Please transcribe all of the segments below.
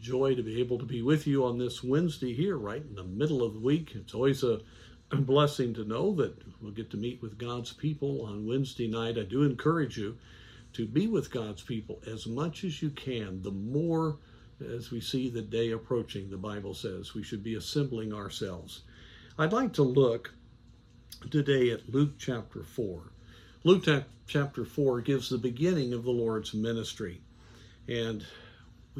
joy to be able to be with you on this Wednesday here, right in the middle of the week. It's always a, blessing to know that we'll get to meet with God's people on Wednesday night. I do encourage you to be with God's people as much as you can. The more, as we see the day approaching, the Bible says we should be assembling ourselves. I'd like to look today at Luke chapter 4. Luke chapter 4 gives the beginning of the Lord's ministry. And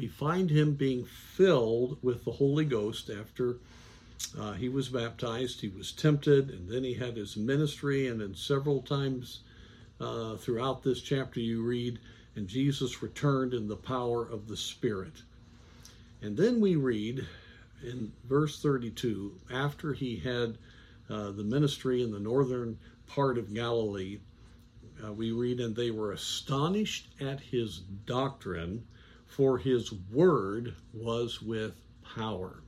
we find him being filled with the Holy Ghost after uh, he was baptized. He was tempted, and then he had his ministry. And then several times uh, throughout this chapter, you read, and Jesus returned in the power of the Spirit. And then we read in verse 32 after he had uh, the ministry in the northern part of Galilee, uh, we read, and they were astonished at his doctrine, for his word was with power.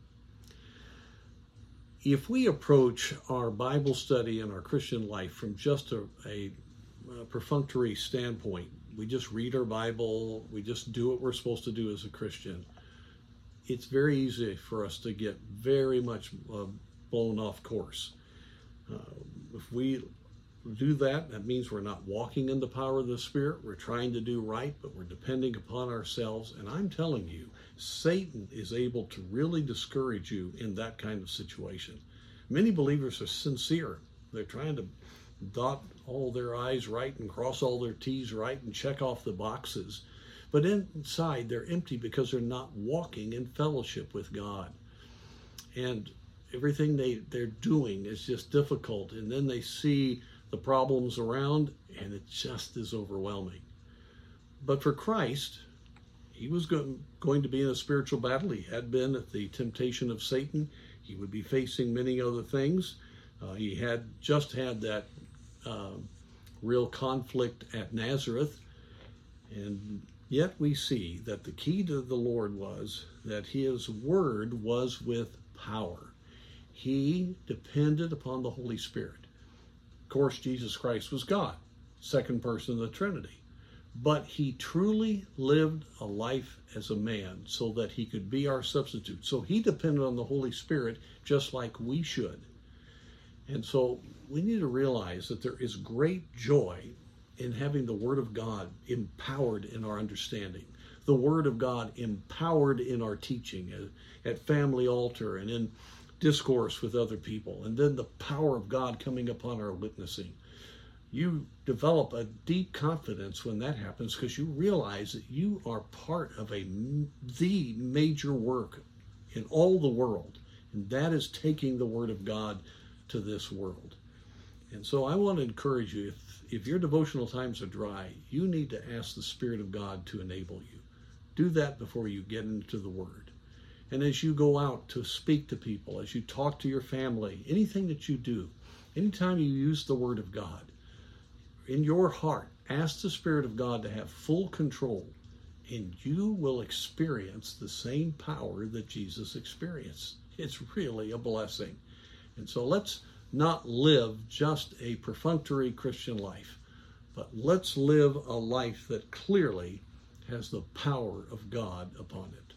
If we approach our Bible study and our Christian life from just a, a, a perfunctory standpoint, we just read our Bible, we just do what we're supposed to do as a Christian, it's very easy for us to get very much uh, blown off course. Uh, if we do that, that means we're not walking in the power of the Spirit. We're trying to do right, but we're depending upon ourselves. And I'm telling you, Satan is able to really discourage you in that kind of situation. Many believers are sincere. They're trying to dot all their I's right and cross all their T's right and check off the boxes. But inside, they're empty because they're not walking in fellowship with God. And everything they, they're doing is just difficult. And then they see the problems around, and it just is overwhelming. But for Christ, he was going to be in a spiritual battle. He had been at the temptation of Satan. He would be facing many other things. Uh, he had just had that uh, real conflict at Nazareth. And yet we see that the key to the Lord was that his word was with power. He depended upon the Holy Spirit course, Jesus Christ was God, second person of the Trinity. But he truly lived a life as a man so that he could be our substitute. So he depended on the Holy Spirit just like we should. And so we need to realize that there is great joy in having the Word of God empowered in our understanding, the Word of God empowered in our teaching at, at family altar and in discourse with other people, and then the power of God coming upon our witnessing. You develop a deep confidence when that happens because you realize that you are part of a the major work in all the world, and that is taking the Word of God to this world. And so I want to encourage you if, if your devotional times are dry, you need to ask the Spirit of God to enable you. Do that before you get into the Word. And as you go out to speak to people, as you talk to your family, anything that you do, anytime you use the Word of God, in your heart, ask the Spirit of God to have full control, and you will experience the same power that Jesus experienced. It's really a blessing. And so let's not live just a perfunctory Christian life, but let's live a life that clearly has the power of God upon it.